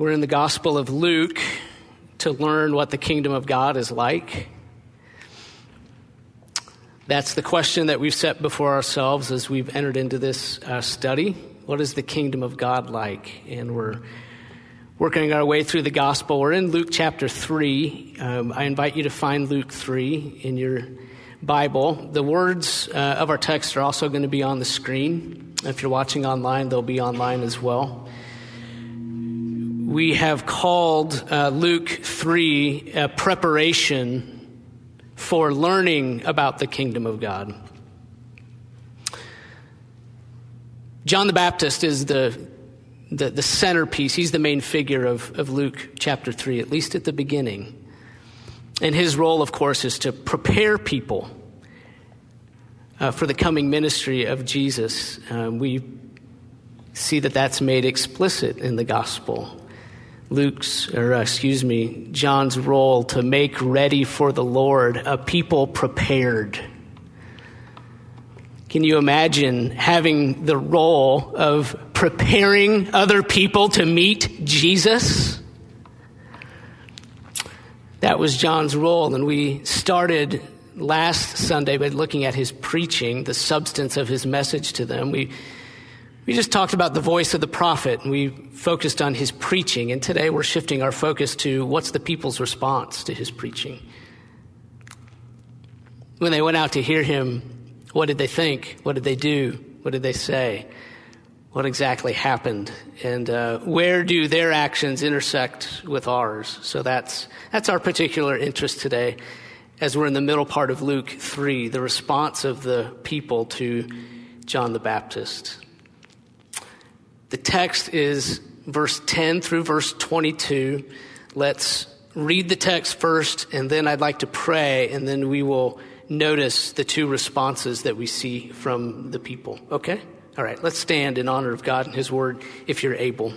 We're in the Gospel of Luke to learn what the kingdom of God is like. That's the question that we've set before ourselves as we've entered into this uh, study. What is the kingdom of God like? And we're working our way through the gospel. We're in Luke chapter 3. Um, I invite you to find Luke 3 in your Bible. The words uh, of our text are also going to be on the screen. If you're watching online, they'll be online as well we have called uh, Luke 3 a preparation for learning about the kingdom of God. John the Baptist is the, the, the, centerpiece, he's the main figure of, of Luke chapter 3, at least at the beginning. And his role, of course, is to prepare people uh, for the coming ministry of Jesus. Uh, we see that that's made explicit in the gospel. Luke's, or uh, excuse me, John's role to make ready for the Lord a people prepared. Can you imagine having the role of preparing other people to meet Jesus? That was John's role, and we started last Sunday by looking at his preaching, the substance of his message to them. We we just talked about the voice of the prophet and we focused on his preaching. And today we're shifting our focus to what's the people's response to his preaching. When they went out to hear him, what did they think? What did they do? What did they say? What exactly happened? And uh, where do their actions intersect with ours? So that's, that's our particular interest today as we're in the middle part of Luke 3, the response of the people to John the Baptist. The text is verse 10 through verse 22. Let's read the text first, and then I'd like to pray, and then we will notice the two responses that we see from the people. Okay? All right, let's stand in honor of God and His Word if you're able.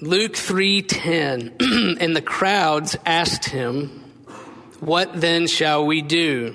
Luke 3:10 and the crowds asked him what then shall we do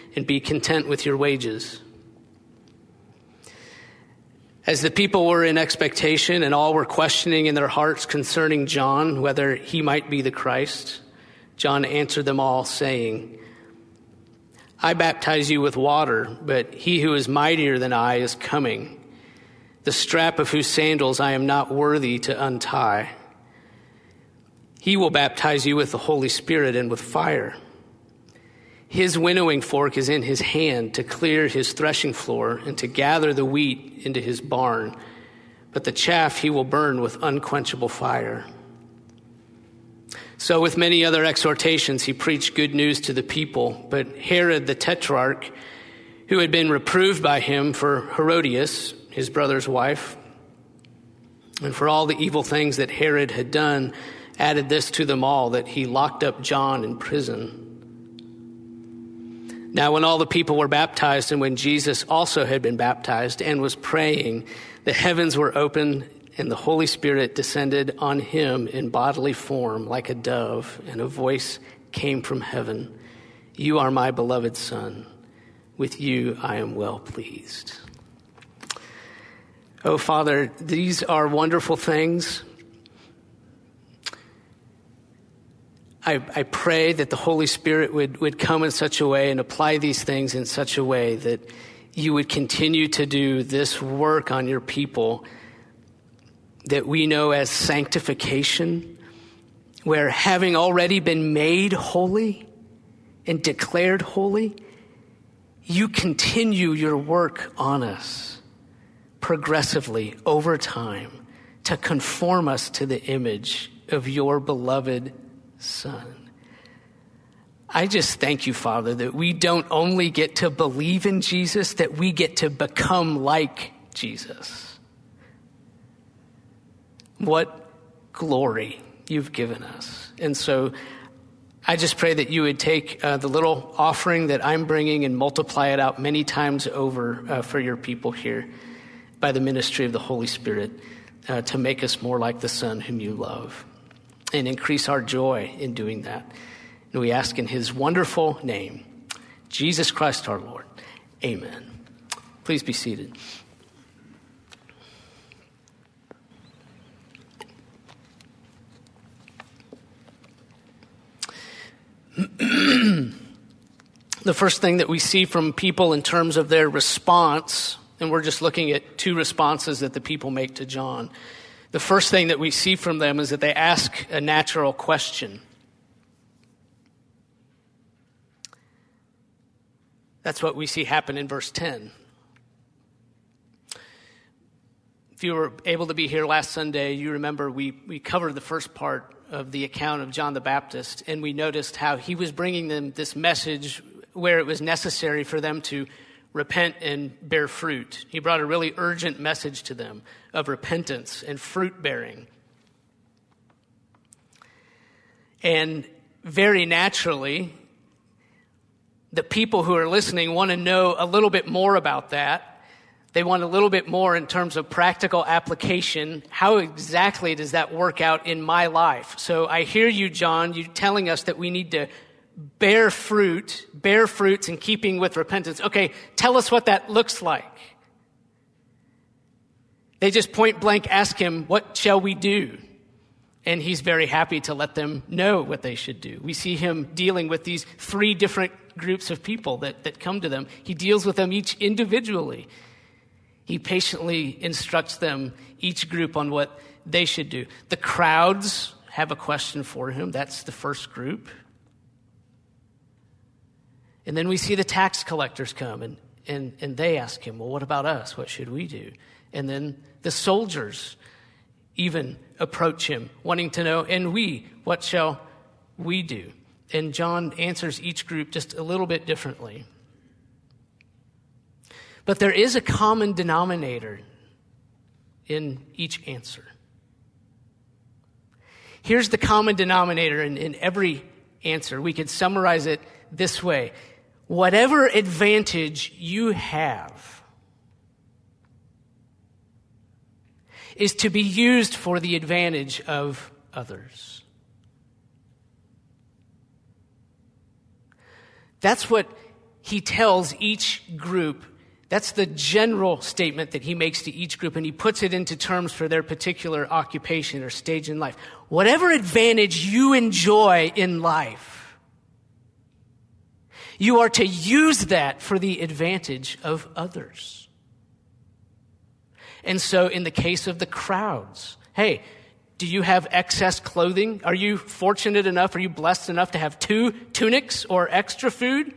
and be content with your wages. As the people were in expectation and all were questioning in their hearts concerning John whether he might be the Christ, John answered them all, saying, I baptize you with water, but he who is mightier than I is coming, the strap of whose sandals I am not worthy to untie. He will baptize you with the Holy Spirit and with fire. His winnowing fork is in his hand to clear his threshing floor and to gather the wheat into his barn, but the chaff he will burn with unquenchable fire. So, with many other exhortations, he preached good news to the people. But Herod the tetrarch, who had been reproved by him for Herodias, his brother's wife, and for all the evil things that Herod had done, added this to them all that he locked up John in prison. Now, when all the people were baptized, and when Jesus also had been baptized and was praying, the heavens were opened, and the Holy Spirit descended on him in bodily form like a dove, and a voice came from heaven You are my beloved Son. With you I am well pleased. Oh, Father, these are wonderful things. I, I, pray that the Holy Spirit would, would come in such a way and apply these things in such a way that you would continue to do this work on your people that we know as sanctification, where having already been made holy and declared holy, you continue your work on us progressively over time to conform us to the image of your beloved Son. I just thank you, Father, that we don't only get to believe in Jesus, that we get to become like Jesus. What glory you've given us. And so I just pray that you would take uh, the little offering that I'm bringing and multiply it out many times over uh, for your people here by the ministry of the Holy Spirit uh, to make us more like the Son whom you love and increase our joy in doing that. And we ask in his wonderful name, Jesus Christ our Lord. Amen. Please be seated. the first thing that we see from people in terms of their response, and we're just looking at two responses that the people make to John. The first thing that we see from them is that they ask a natural question. That's what we see happen in verse 10. If you were able to be here last Sunday, you remember we, we covered the first part of the account of John the Baptist, and we noticed how he was bringing them this message where it was necessary for them to repent and bear fruit. He brought a really urgent message to them of repentance and fruit bearing. And very naturally, the people who are listening want to know a little bit more about that. They want a little bit more in terms of practical application. How exactly does that work out in my life? So I hear you, John, you telling us that we need to bear fruit, bear fruits in keeping with repentance. Okay, tell us what that looks like. They just point blank ask him, What shall we do? And he's very happy to let them know what they should do. We see him dealing with these three different groups of people that, that come to them. He deals with them each individually. He patiently instructs them, each group, on what they should do. The crowds have a question for him. That's the first group. And then we see the tax collectors come and, and, and they ask him, Well, what about us? What should we do? And then the soldiers even approach him, wanting to know, And we, what shall we do? And John answers each group just a little bit differently. But there is a common denominator in each answer. Here's the common denominator in, in every answer. We could summarize it this way Whatever advantage you have is to be used for the advantage of others. That's what he tells each group that's the general statement that he makes to each group, and he puts it into terms for their particular occupation or stage in life. Whatever advantage you enjoy in life, you are to use that for the advantage of others. And so, in the case of the crowds, hey, do you have excess clothing? Are you fortunate enough? Are you blessed enough to have two tunics or extra food?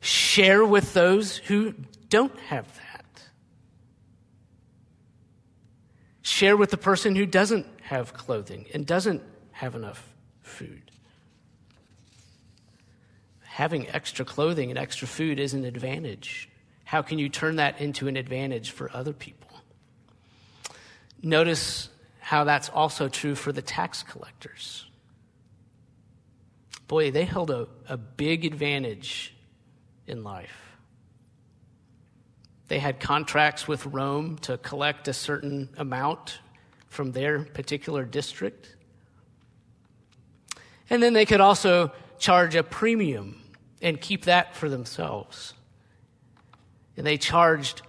Share with those who don't have that. Share with the person who doesn't have clothing and doesn't have enough food. Having extra clothing and extra food is an advantage. How can you turn that into an advantage for other people? Notice how that's also true for the tax collectors. Boy, they held a, a big advantage in life. They had contracts with Rome to collect a certain amount from their particular district. And then they could also charge a premium and keep that for themselves. And they charged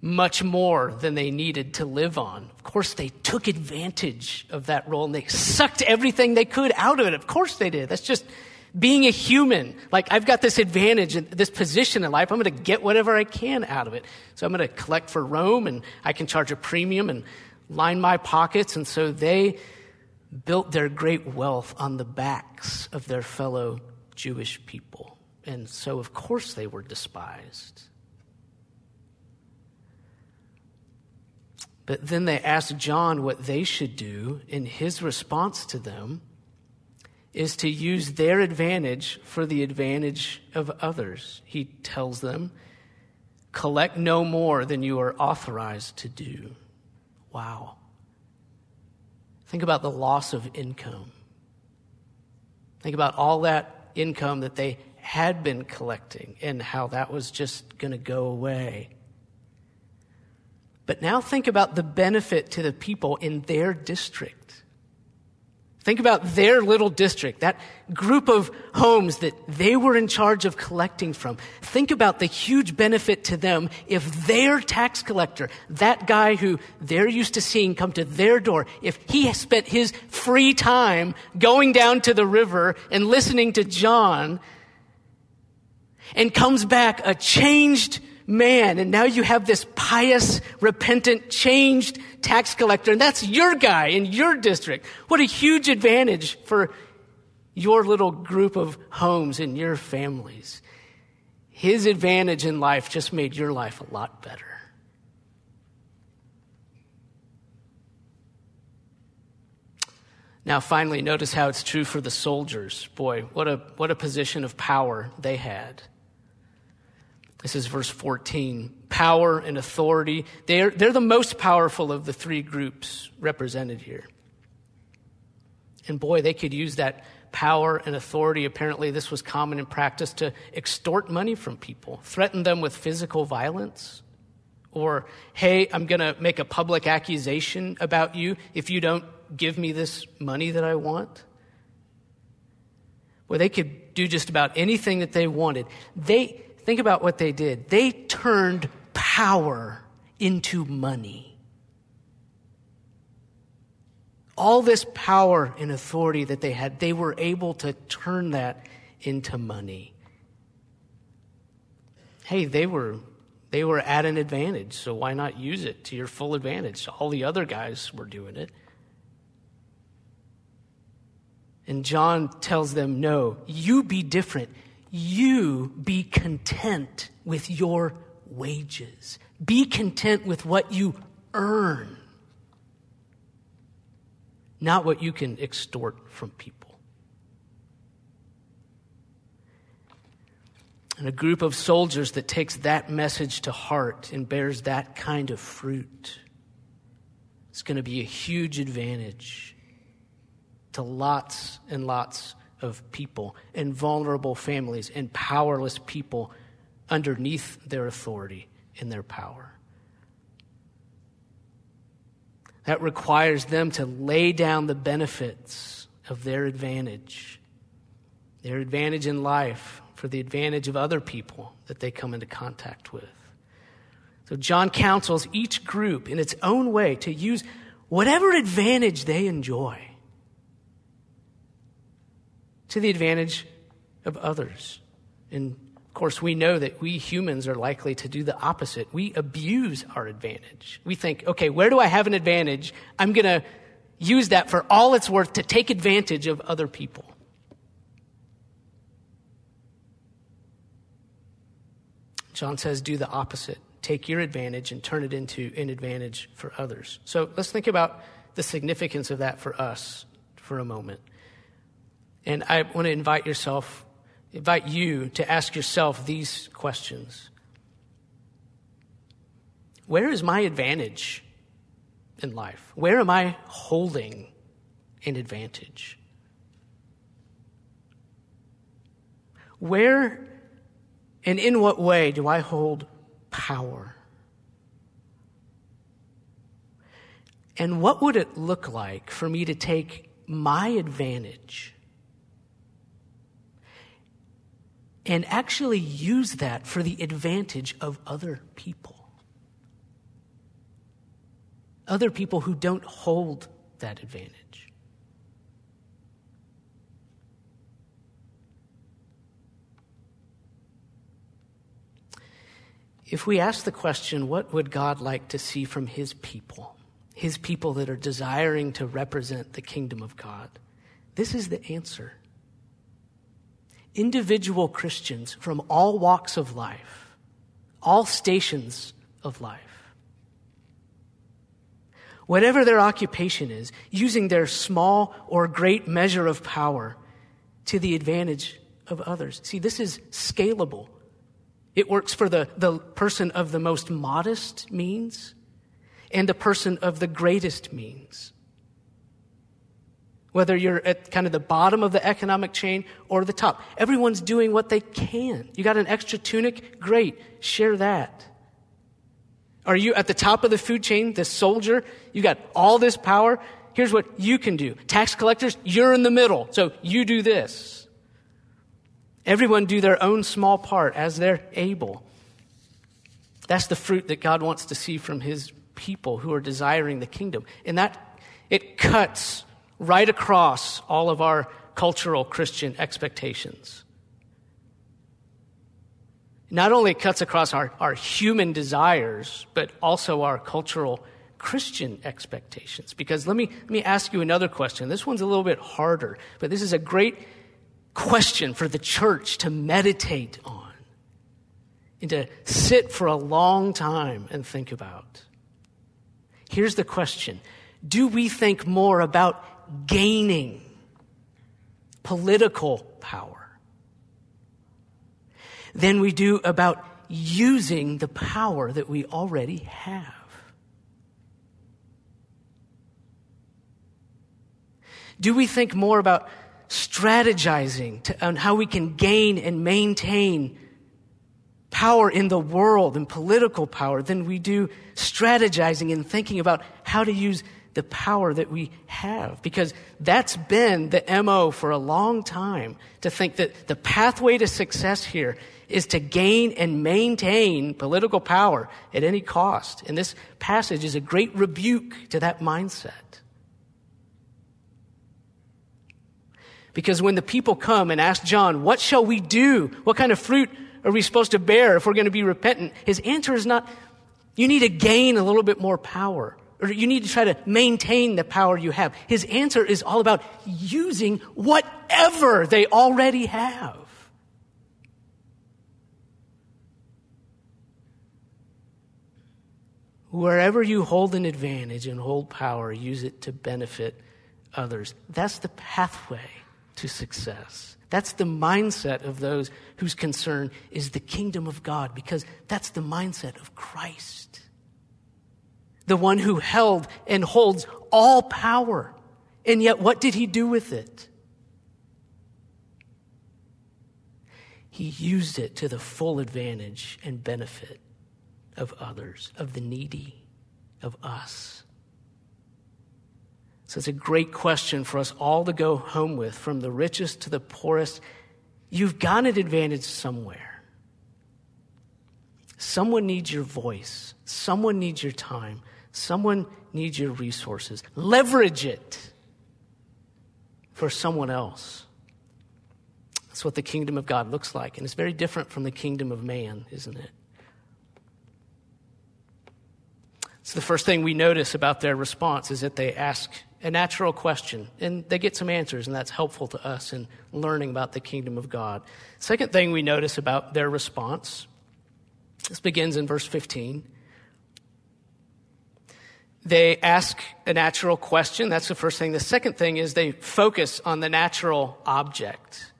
much more than they needed to live on. Of course, they took advantage of that role and they sucked everything they could out of it. Of course, they did. That's just being a human, like I've got this advantage and this position in life, I'm going to get whatever I can out of it. So I'm going to collect for Rome and I can charge a premium and line my pockets. And so they built their great wealth on the backs of their fellow Jewish people. And so, of course, they were despised. But then they asked John what they should do, and his response to them is to use their advantage for the advantage of others. He tells them, collect no more than you are authorized to do. Wow. Think about the loss of income. Think about all that income that they had been collecting and how that was just going to go away. But now think about the benefit to the people in their district. Think about their little district, that group of homes that they were in charge of collecting from. Think about the huge benefit to them if their tax collector, that guy who they're used to seeing come to their door, if he spent his free time going down to the river and listening to John and comes back a changed man. And now you have this pious, repentant, changed tax collector, and that's your guy in your district. What a huge advantage for your little group of homes and your families. His advantage in life just made your life a lot better. Now, finally, notice how it's true for the soldiers. Boy, what a, what a position of power they had. This is verse 14. Power and authority. They're, they're the most powerful of the three groups represented here. And boy, they could use that power and authority. Apparently, this was common in practice to extort money from people, threaten them with physical violence, or, hey, I'm going to make a public accusation about you if you don't give me this money that I want. Well, they could do just about anything that they wanted. They, Think about what they did. They turned power into money. All this power and authority that they had, they were able to turn that into money. Hey, they were they were at an advantage, so why not use it to your full advantage? All the other guys were doing it. And John tells them, No, you be different you be content with your wages. Be content with what you earn, not what you can extort from people. And a group of soldiers that takes that message to heart and bears that kind of fruit is going to be a huge advantage to lots and lots of people and vulnerable families and powerless people underneath their authority and their power. That requires them to lay down the benefits of their advantage, their advantage in life for the advantage of other people that they come into contact with. So, John counsels each group in its own way to use whatever advantage they enjoy to the advantage of others. And of course, we know that we humans are likely to do the opposite. We abuse our advantage. We think, okay, where do I have an advantage? I'm going to use that for all it's worth to take advantage of other people. John says, do the opposite. Take your advantage and turn it into an advantage for others. So let's think about the significance of that for us for a moment. And I want to invite yourself, invite you to ask yourself these questions. Where is my advantage in life? Where am I holding an advantage? Where and in what way do I hold power? And what would it look like for me to take my advantage and actually use that for the advantage of other people. Other people who don't hold that advantage. If we ask the question, what would God like to see from his people? His people that are desiring to represent the kingdom of God. This is the answer individual Christians from all walks of life, all stations of life. Whatever their occupation is, using their small or great measure of power to the advantage of others. See, this is scalable. It works for the, the person of the most modest means and the person of the greatest means. Whether you're at kind of the bottom of the economic chain or the top, everyone's doing what they can. You got an extra tunic? Great. Share that. Are you at the top of the food chain, the soldier? You got all this power. Here's what you can do. Tax collectors, you're in the middle. So you do this. Everyone do their own small part as they're able. That's the fruit that God wants to see from his people who are desiring the kingdom. And that it cuts right across all of our cultural Christian expectations. Not only cuts across our, our human desires, but also our cultural Christian expectations. Because let me, let me ask you another question. This one's a little bit harder, but this is a great question for the church to meditate on and to sit for a long time and think about. Here's the question Do we think more about gaining political power than we do about using the power that we already have? Do we think more about strategizing to, on how we can gain and maintain power in the world and political power than we do strategizing and thinking about how to use the power that we have. Because that's been the MO for a long time to think that the pathway to success here is to gain and maintain political power at any cost. And this passage is a great rebuke to that mindset. Because when the people come and ask John, what shall we do? What kind of fruit are we supposed to bear if we're going to be repentant? His answer is not, you need to gain a little bit more power, or you need to try to maintain the power you have. His answer is all about using whatever they already have. Wherever you hold an advantage and hold power, use it to benefit others. That's the pathway to success. That's the mindset of those whose concern is the kingdom of God, because that's the mindset of Christ. The one who held and holds all power. And yet, what did he do with it? He used it to the full advantage and benefit of others, of the needy, of us. So it's a great question for us all to go home with, from the richest to the poorest. You've got an advantage somewhere. Someone needs your voice, someone needs your time, someone needs your resources. Leverage it for someone else. That's what the kingdom of God looks like. And it's very different from the kingdom of man, isn't it? So the first thing we notice about their response is that they ask a natural question, and they get some answers, and that's helpful to us in learning about the kingdom of God. Second thing we notice about their response this begins in verse 15. They ask a natural question. That's the first thing. The second thing is they focus on the natural object.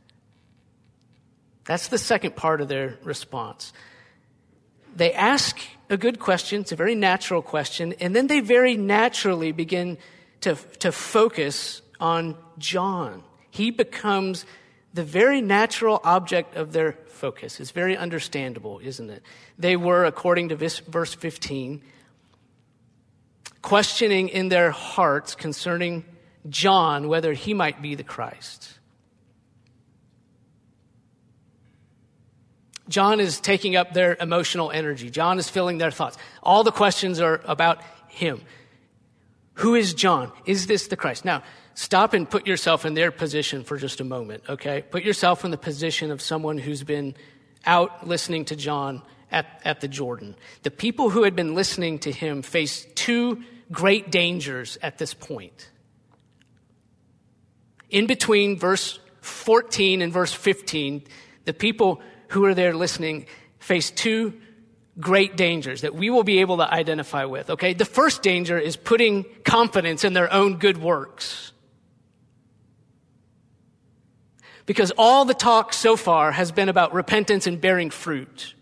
That's the second part of their response. They ask a good question, it's a very natural question, and then they very naturally begin to, to focus on John. He becomes the very natural object of their focus. It's very understandable, isn't it? They were, according to verse 15, questioning in their hearts concerning John whether he might be the Christ. John is taking up their emotional energy. John is filling their thoughts. All the questions are about him. Who is John? Is this the Christ? Now, stop and put yourself in their position for just a moment, okay? Put yourself in the position of someone who's been out listening to John at, at the Jordan. The people who had been listening to him faced two great dangers at this point. In between verse 14 and verse 15, the people who are there listening face two great dangers that we will be able to identify with, okay? The first danger is putting confidence in their own good works. Because all the talk so far has been about repentance and bearing fruit.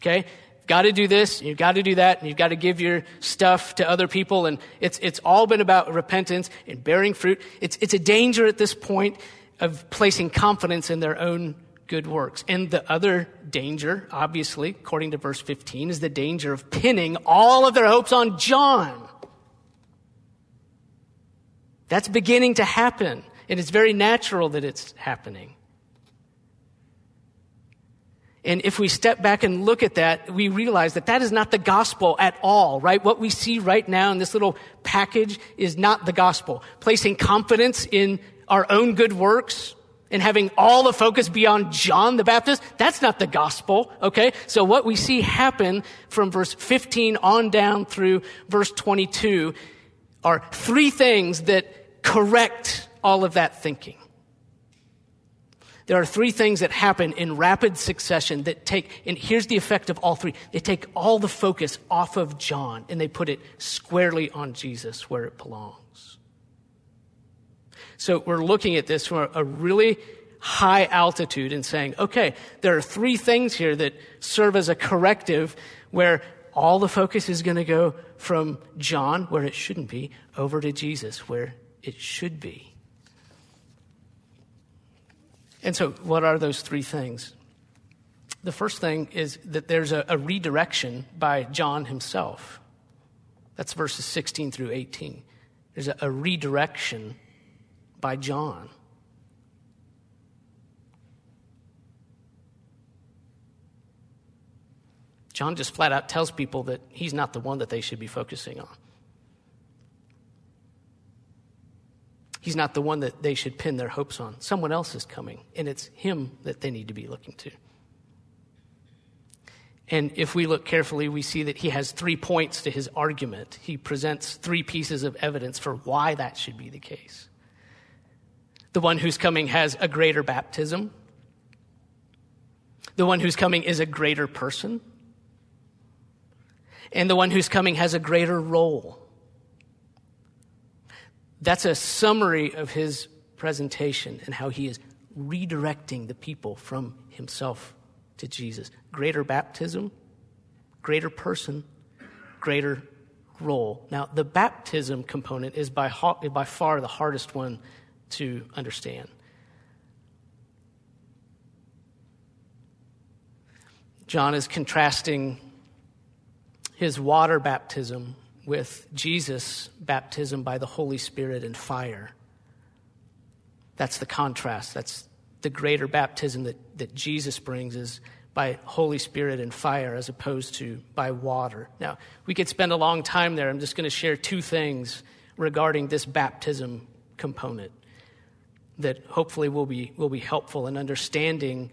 Okay? Got to do this, you've got to do that, and you've got to give your stuff to other people. And it's, it's all been about repentance and bearing fruit. It's, it's a danger at this point of placing confidence in their own good works. And the other danger, obviously, according to verse 15, is the danger of pinning all of their hopes on John. That's beginning to happen, and it's very natural that it's happening. And if we step back and look at that, we realize that that is not the gospel at all, right? What we see right now in this little package is not the gospel. Placing confidence in our own good works and having all the focus be on John the Baptist, that's not the gospel, okay? So what we see happen from verse 15 on down through verse 22 are three things that correct all of that thinking. There are three things that happen in rapid succession that take, and here's the effect of all three. They take all the focus off of John and they put it squarely on Jesus where it belongs. So we're looking at this from a really high altitude and saying, okay, there are three things here that serve as a corrective where all the focus is going to go from John, where it shouldn't be, over to Jesus, where it should be. And so, what are those three things? The first thing is that there's a, a redirection by John himself. That's verses 16 through 18. There's a, a redirection by John. John just flat out tells people that he's not the one that they should be focusing on. He's not the one that they should pin their hopes on. Someone else is coming, and it's him that they need to be looking to. And if we look carefully, we see that he has three points to his argument. He presents three pieces of evidence for why that should be the case. The one who's coming has a greater baptism. The one who's coming is a greater person. And the one who's coming has a greater role. That's a summary of his presentation and how he is redirecting the people from himself to Jesus. Greater baptism, greater person, greater role. Now, the baptism component is by, by far the hardest one to understand. John is contrasting his water baptism with Jesus' baptism by the Holy Spirit and fire. That's the contrast. That's the greater baptism that, that Jesus brings is by Holy Spirit and fire as opposed to by water. Now, we could spend a long time there. I'm just going to share two things regarding this baptism component that hopefully will be, will be helpful in understanding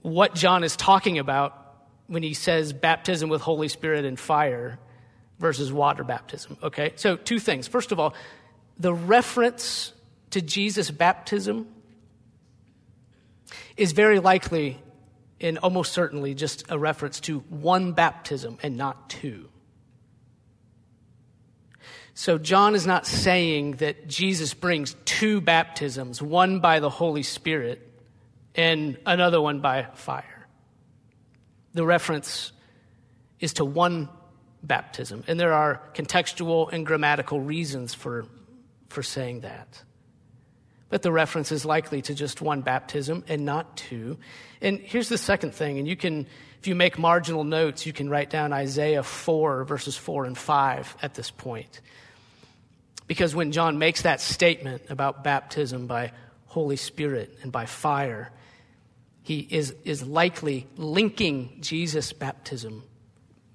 what John is talking about when he says baptism with Holy Spirit and fire versus water baptism. Okay? So, two things. First of all, the reference to Jesus' baptism is very likely and almost certainly just a reference to one baptism and not two. So, John is not saying that Jesus brings two baptisms, one by the Holy Spirit and another one by fire. The reference is to one baptism. And there are contextual and grammatical reasons for, for saying that. But the reference is likely to just one baptism and not two. And here's the second thing, and you can, if you make marginal notes, you can write down Isaiah 4, verses 4 and 5 at this point. Because when John makes that statement about baptism by Holy Spirit and by fire, he is, is likely linking Jesus' baptism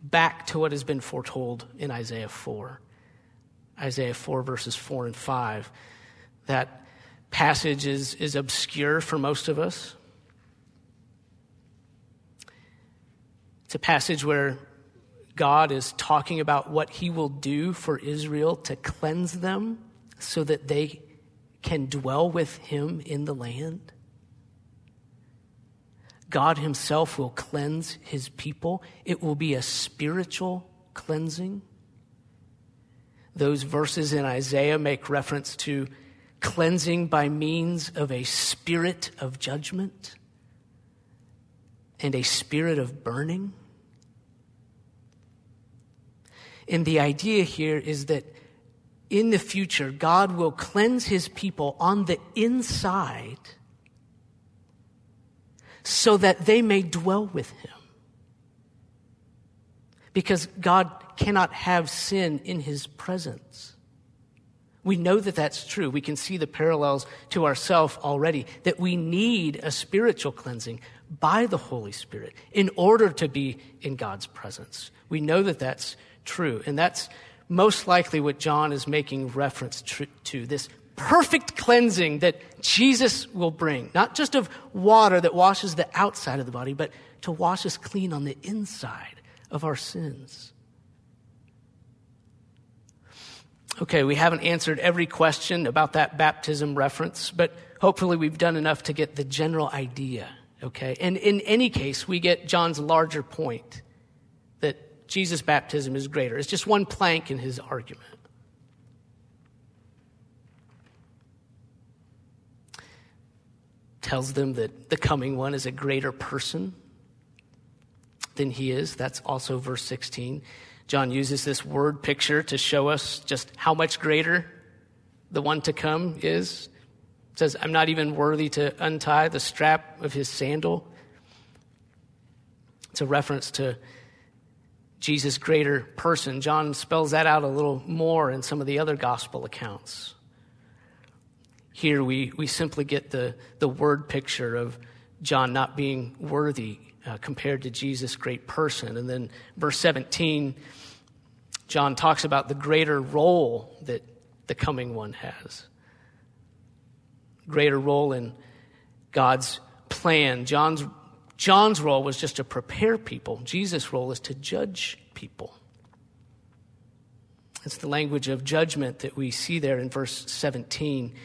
back to what has been foretold in Isaiah 4. Isaiah 4, verses 4 and 5. That passage is, is obscure for most of us. It's a passage where God is talking about what he will do for Israel to cleanse them so that they can dwell with him in the land. God Himself will cleanse His people. It will be a spiritual cleansing. Those verses in Isaiah make reference to cleansing by means of a spirit of judgment and a spirit of burning. And the idea here is that in the future, God will cleanse his people on the inside so that they may dwell with him. Because God cannot have sin in his presence. We know that that's true. We can see the parallels to ourselves already, that we need a spiritual cleansing by the Holy Spirit in order to be in God's presence. We know that that's true. And that's most likely what John is making reference to this perfect cleansing that Jesus will bring, not just of water that washes the outside of the body, but to wash us clean on the inside of our sins. Okay, we haven't answered every question about that baptism reference, but hopefully we've done enough to get the general idea, okay? And in any case, we get John's larger point that Jesus' baptism is greater. It's just one plank in his argument. Tells them that the coming one is a greater person than he is. That's also verse 16. John uses this word picture to show us just how much greater the one to come is. It says, I'm not even worthy to untie the strap of his sandal. It's a reference to Jesus' greater person. John spells that out a little more in some of the other gospel accounts. Here we, we simply get the, the word picture of John not being worthy uh, compared to Jesus' great person. And then verse 17, John talks about the greater role that the coming one has. Greater role in God's plan. John's John's role was just to prepare people. Jesus' role is to judge people. It's the language of judgment that we see there in verse 17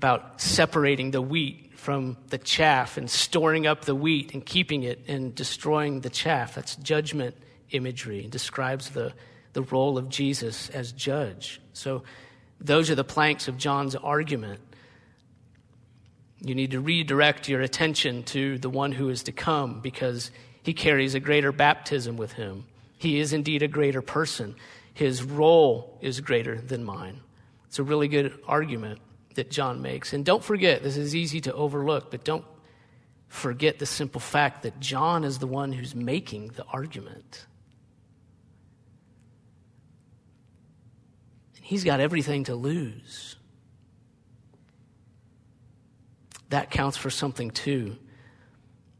about separating the wheat from the chaff and storing up the wheat and keeping it and destroying the chaff. That's judgment imagery. It describes the, the role of Jesus as judge. So those are the planks of John's argument. You need to redirect your attention to the one who is to come because he carries a greater baptism with him. He is indeed a greater person. His role is greater than mine. It's a really good argument that John makes. And don't forget, this is easy to overlook, but don't forget the simple fact that John is the one who's making the argument. And he's got everything to lose. that counts for something too.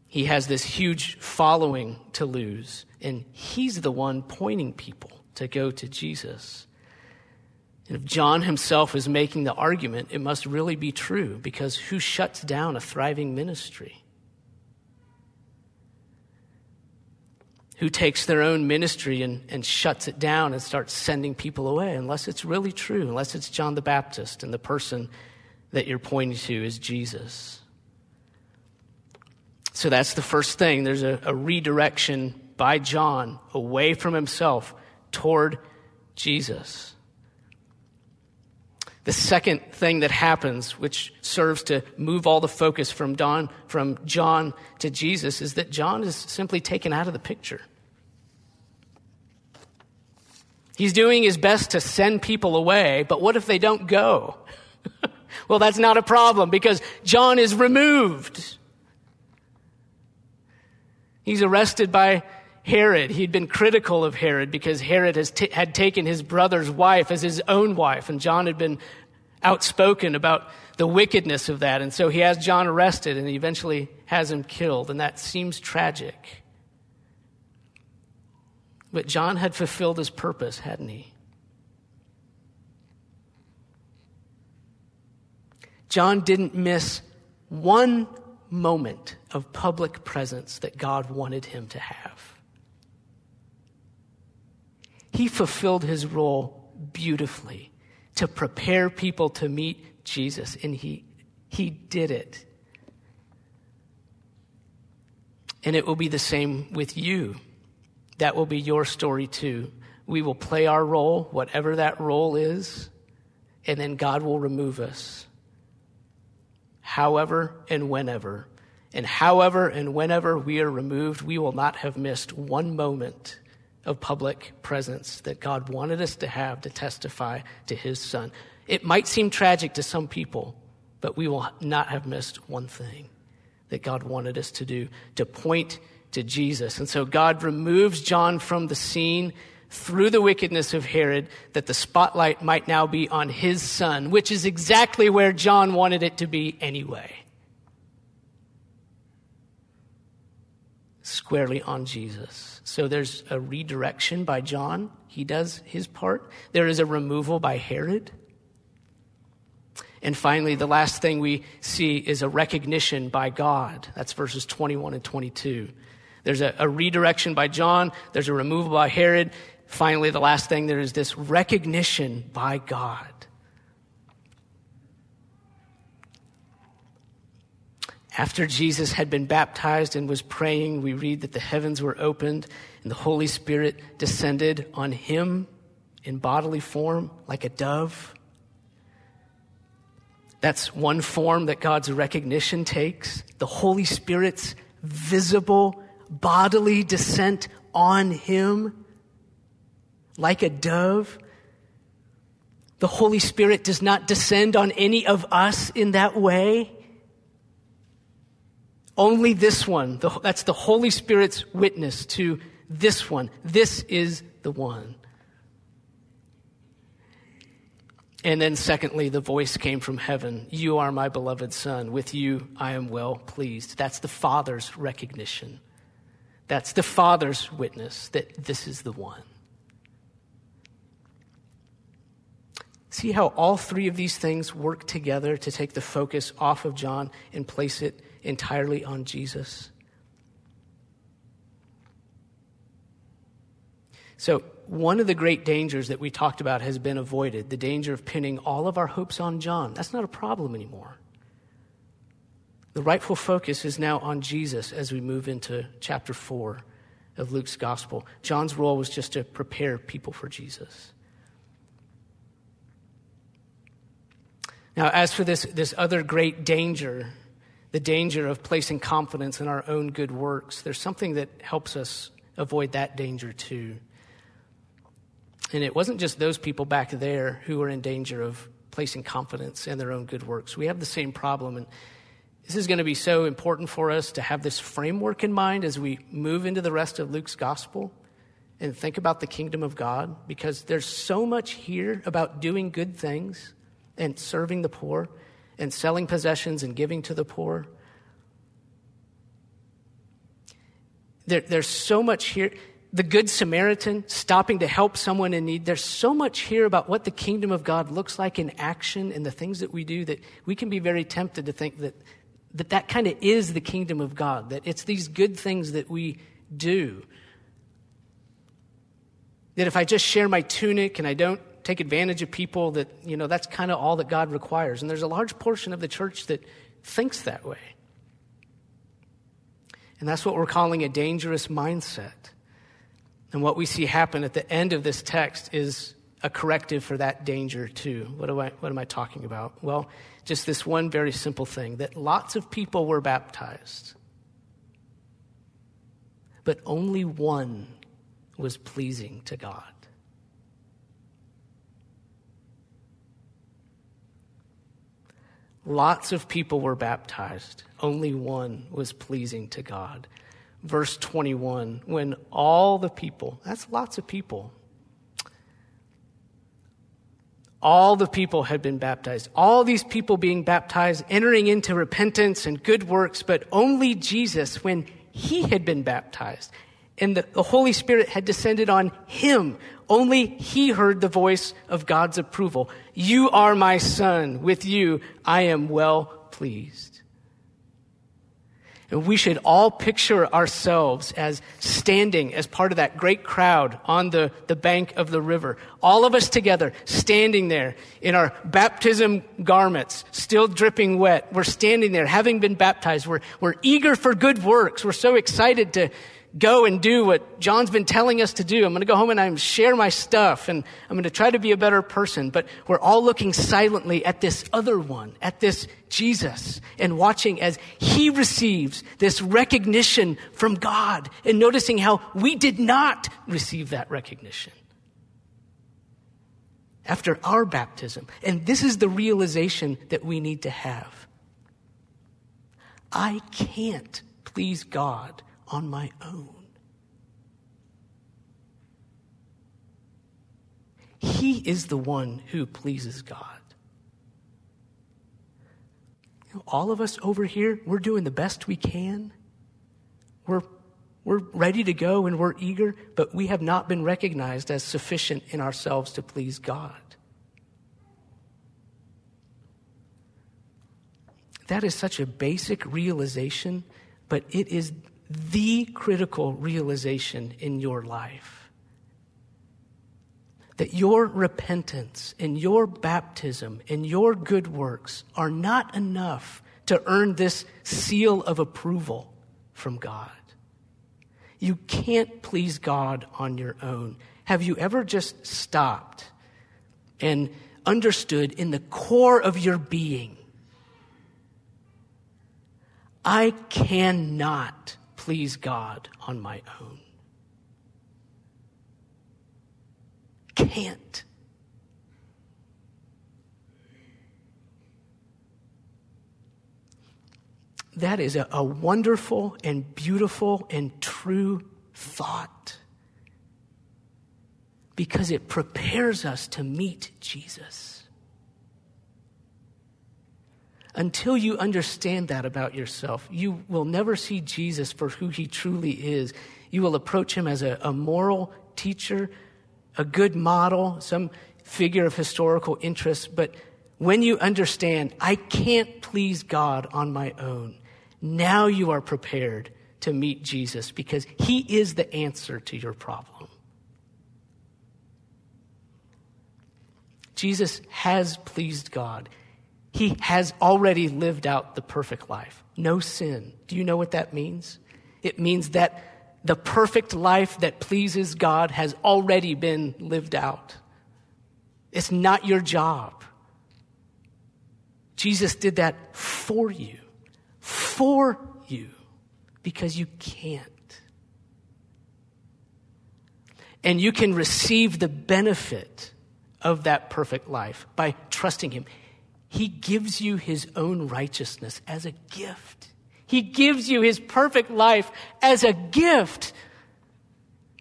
He has this huge following to lose, and he's the one pointing people to go to Jesus. And if John himself is making the argument, it must really be true because who shuts down a thriving ministry? Who takes their own ministry and, and shuts it down and starts sending people away, unless it's really true, unless it's John the Baptist and the person that you're pointing to is Jesus. So that's the first thing. There's a, a redirection by John away from himself toward Jesus. The second thing that happens, which serves to move all the focus from, Don, from John to Jesus, is that John is simply taken out of the picture. He's doing his best to send people away, but what if they don't go? Well, that's not a problem because John is removed. He's arrested by Herod. He'd been critical of Herod because Herod t- had taken his brother's wife as his own wife, and John had been outspoken about the wickedness of that. And so he has John arrested and he eventually has him killed, and that seems tragic. But John had fulfilled his purpose, hadn't he? John didn't miss one moment of public presence that God wanted him to have. He fulfilled his role beautifully to prepare people to meet Jesus, and he, he did it. And it will be the same with you. That will be your story too. We will play our role, whatever that role is, and then God will remove us. However and whenever. And however and whenever we are removed, we will not have missed one moment of public presence that God wanted us to have to testify to his son. It might seem tragic to some people, but we will not have missed one thing that God wanted us to do to point to Jesus. And so God removes John from the scene through the wickedness of Herod that the spotlight might now be on his son, which is exactly where John wanted it to be anyway. Squarely on Jesus. So there's a redirection by John. He does his part. There is a removal by Herod. And finally, the last thing we see is a recognition by God. That's verses 21 and 22. There's a, a, redirection by John, there's a removal by Herod. Finally, the last thing, there is this recognition by God. After Jesus had been baptized and was praying, we read that the heavens were opened and the Holy Spirit descended on him in bodily form like a dove. That's one form that God's recognition takes. The Holy Spirit's visible bodily descent on him like a dove. The Holy Spirit does not descend on any of us in that way. Only this one. that's the Holy Spirit's witness to this one. This is the one. And then, secondly, the voice came from heaven You are my beloved Son. With you I am well pleased. That's the Father's recognition. That's the Father's witness that this is the one. See how all three of these things work together to take the focus off of John and place it entirely on Jesus? So, one of the great dangers that we talked about has been avoided the danger of pinning all of our hopes on John. That's not a problem anymore. The rightful focus is now on Jesus as we move into chapter 4 of Luke's gospel. John's role was just to prepare people for Jesus. Now, as for this, this other great danger, the danger of placing confidence in our own good works, there's something that helps us avoid that danger too. And it wasn't just those people back there who were in danger of placing confidence in their own good works. We have the same problem. And this is going to be so important for us to have this framework in mind as we move into the rest of Luke's gospel and think about the kingdom of God because there's so much here about doing good things and serving the poor and selling possessions and giving to the poor. There, there's so much here the Good Samaritan, stopping to help someone in need. There's so much here about what the kingdom of God looks like in action and the things that we do that we can be very tempted to think that that, that kind of is the kingdom of God, that it's these good things that we do. That if I just share my tunic and I don't take advantage of people, that, you know, that's kind of all that God requires. And there's a large portion of the church that thinks that way. And that's what we're calling a dangerous mindset. And what we see happen at the end of this text is a corrective for that danger, too. What, I, what am I talking about? Well, just this one very simple thing that lots of people were baptized, but only one was pleasing to God. Lots of people were baptized, only one was pleasing to God. Verse 21, when all the people, that's lots of people, all the people had been baptized. All these people being baptized, entering into repentance and good works, but only Jesus, when he had been baptized and the, the Holy Spirit had descended on him, only he heard the voice of God's approval. You are my son. With you, I am well pleased. And we should all picture ourselves as standing as part of that great crowd on the, the bank of the river. All of us together, standing there in our baptism garments, still dripping wet. We're standing there, having been baptized. We're, we're eager for good works. We're so excited to, go and do what John's been telling us to do. I'm going to go home and I'm share my stuff and I'm going to try to be a better person. But we're all looking silently at this other one, at this Jesus and watching as he receives this recognition from God and noticing how we did not receive that recognition after our baptism. And this is the realization that we need to have. I can't please God on my own. He is the one who pleases God. You know, all of us over here, we're doing the best we can. We're, we're ready to go and we're eager, but we have not been recognized as sufficient in ourselves to please God. That is such a basic realization, but it is the critical realization in your life. That your repentance and your baptism and your good works are not enough to earn this seal of approval from God. You can't please God on your own. Have you ever just stopped and understood in the core of your being I cannot please God on my own. Can't. That is a, a, wonderful and beautiful and true thought because it prepares us to meet Jesus. Until you understand that about yourself, you will never see Jesus for who he truly is. You will approach him as a, a moral teacher, a good model, some figure of historical interest. But when you understand, I can't please God on my own, now you are prepared to meet Jesus because he is the answer to your problem. Jesus has pleased God. He has already lived out the perfect life. No sin. Do you know what that means? It means that the perfect life that pleases God has already been lived out. It's not your job. Jesus did that for you, for you, because you can't. And you can receive the benefit of that perfect life by trusting Him. He gives you his own righteousness as a gift. He gives you his perfect life as a gift.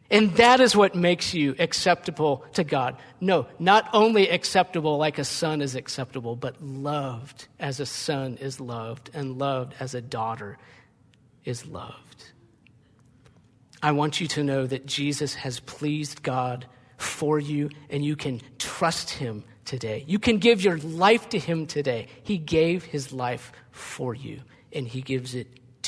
And that is what makes you acceptable to God. No, not only acceptable like a son is acceptable, but loved as a son is loved, and loved as a daughter is loved. I want you to know that Jesus has pleased God for you, and you can trust him today. You can give your life to Him today. He gave His life for you, and He gives it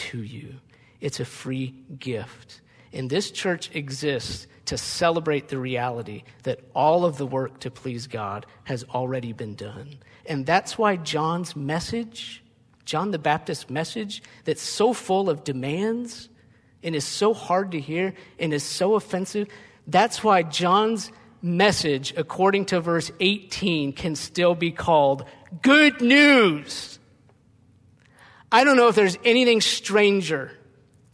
to you. It's a free gift. And this church exists to celebrate the reality that all of the work to please God has already been done. And that's why John's message, John the Baptist's message, that's so full of demands and is so hard to hear and is so offensive, that's why John's message, according to verse 18, can still be called good news. I don't know if there's anything stranger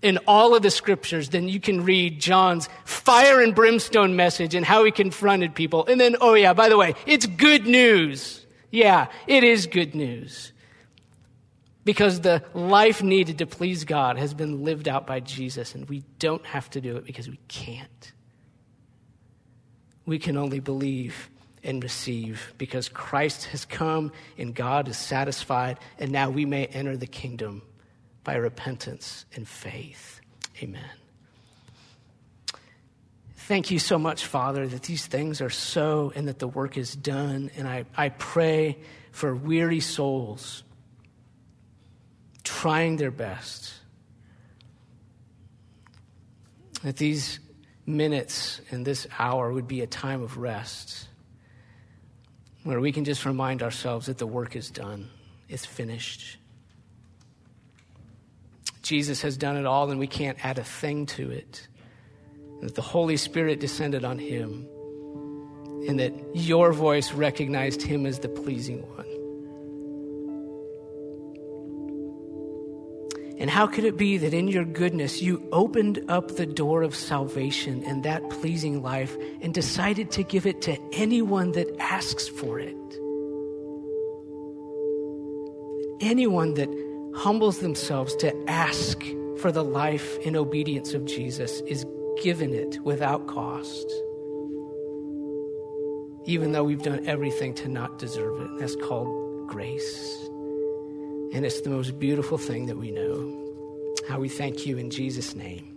in all of the scriptures than you can read John's fire and brimstone message and how he confronted people. And then, oh yeah, by the way, it's good news. Yeah, it is good news. Because the life needed to please God has been lived out by Jesus, and we don't have to do it because we can't we can only believe and receive because Christ has come and God is satisfied, and now we may enter the kingdom by repentance and faith. Amen. Thank you so much, Father, that these things are so and that the work is done. And I, I pray for weary souls trying their best. That these minutes in this hour would be a time of rest where we can just remind ourselves that the work is done, it's finished. Jesus has done it all and we can't add a thing to it. That the Holy Spirit descended on him and that your voice recognized him as the pleasing one. And how could it be that in your goodness you opened up the door of salvation and that pleasing life and decided to give it to anyone that asks for it? Anyone that humbles themselves to ask for the life and obedience of Jesus is given it without cost. Even though we've done everything to not deserve it. That's called grace. And it's the most beautiful thing that we know. How we thank you in Jesus' name.